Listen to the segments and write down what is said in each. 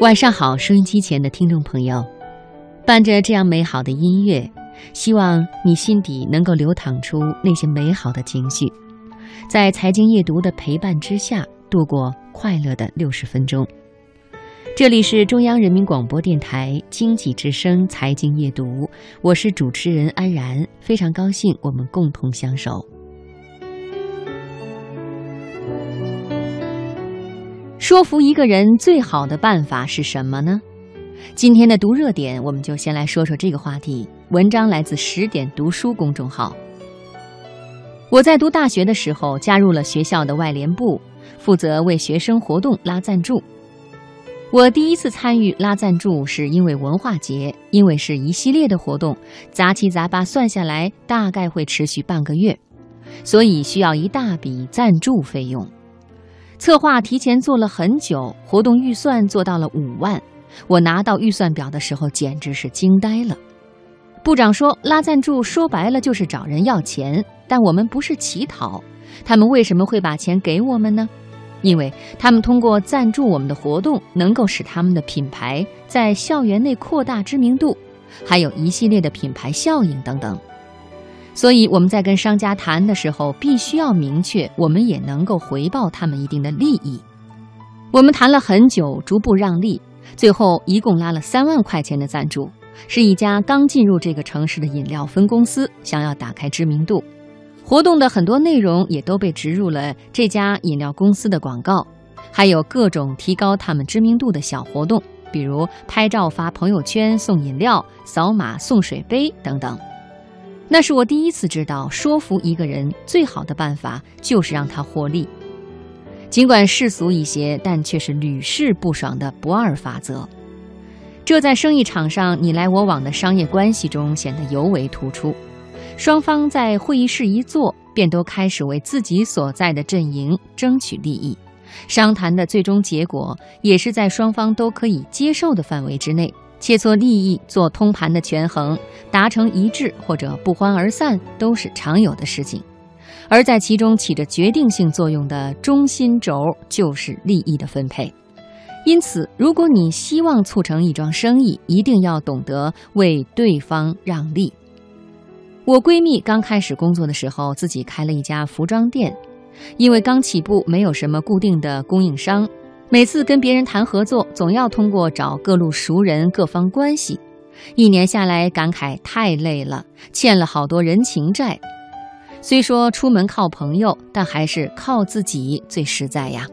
晚上好，收音机前的听众朋友，伴着这样美好的音乐，希望你心底能够流淌出那些美好的情绪，在财经夜读的陪伴之下，度过快乐的六十分钟。这里是中央人民广播电台经济之声财经夜读，我是主持人安然，非常高兴我们共同相守。说服一个人最好的办法是什么呢？今天的读热点，我们就先来说说这个话题。文章来自十点读书公众号。我在读大学的时候，加入了学校的外联部，负责为学生活动拉赞助。我第一次参与拉赞助，是因为文化节，因为是一系列的活动，杂七杂八算下来大概会持续半个月，所以需要一大笔赞助费用。策划提前做了很久，活动预算做到了五万。我拿到预算表的时候，简直是惊呆了。部长说，拉赞助说白了就是找人要钱，但我们不是乞讨，他们为什么会把钱给我们呢？因为他们通过赞助我们的活动，能够使他们的品牌在校园内扩大知名度，还有一系列的品牌效应等等。所以我们在跟商家谈的时候，必须要明确，我们也能够回报他们一定的利益。我们谈了很久，逐步让利，最后一共拉了三万块钱的赞助，是一家刚进入这个城市的饮料分公司，想要打开知名度。活动的很多内容也都被植入了这家饮料公司的广告，还有各种提高他们知名度的小活动，比如拍照发朋友圈送饮料、扫码送水杯等等。那是我第一次知道，说服一个人最好的办法就是让他获利。尽管世俗一些，但却是屡试不爽的不二法则。这在生意场上你来我往的商业关系中显得尤为突出。双方在会议室一坐，便都开始为自己所在的阵营争取利益。商谈的最终结果也是在双方都可以接受的范围之内。切磋利益，做通盘的权衡，达成一致或者不欢而散，都是常有的事情。而在其中起着决定性作用的中心轴，就是利益的分配。因此，如果你希望促成一桩生意，一定要懂得为对方让利。我闺蜜刚开始工作的时候，自己开了一家服装店，因为刚起步，没有什么固定的供应商。每次跟别人谈合作，总要通过找各路熟人、各方关系。一年下来，感慨太累了，欠了好多人情债。虽说出门靠朋友，但还是靠自己最实在呀。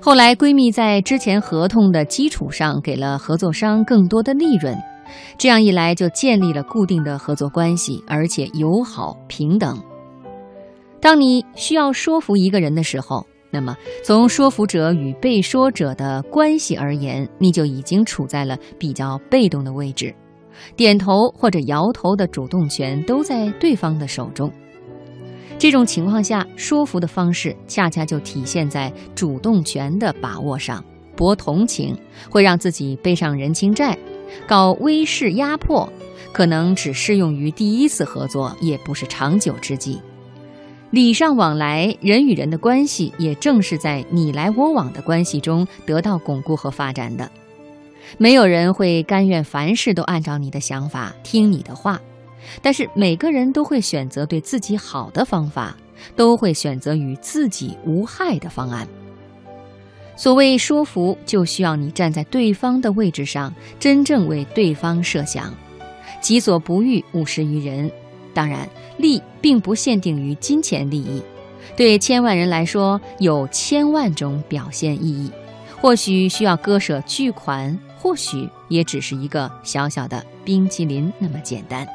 后来，闺蜜在之前合同的基础上，给了合作商更多的利润，这样一来，就建立了固定的合作关系，而且友好平等。当你需要说服一个人的时候，那么，从说服者与被说者的关系而言，你就已经处在了比较被动的位置，点头或者摇头的主动权都在对方的手中。这种情况下，说服的方式恰恰就体现在主动权的把握上。博同情会让自己背上人情债，搞威势压迫，可能只适用于第一次合作，也不是长久之计。礼尚往来，人与人的关系也正是在你来我往的关系中得到巩固和发展的。没有人会甘愿凡事都按照你的想法听你的话，但是每个人都会选择对自己好的方法，都会选择与自己无害的方案。所谓说服，就需要你站在对方的位置上，真正为对方设想，己所不欲，勿施于人。当然，利并不限定于金钱利益，对千万人来说，有千万种表现意义。或许需要割舍巨款，或许也只是一个小小的冰淇淋那么简单。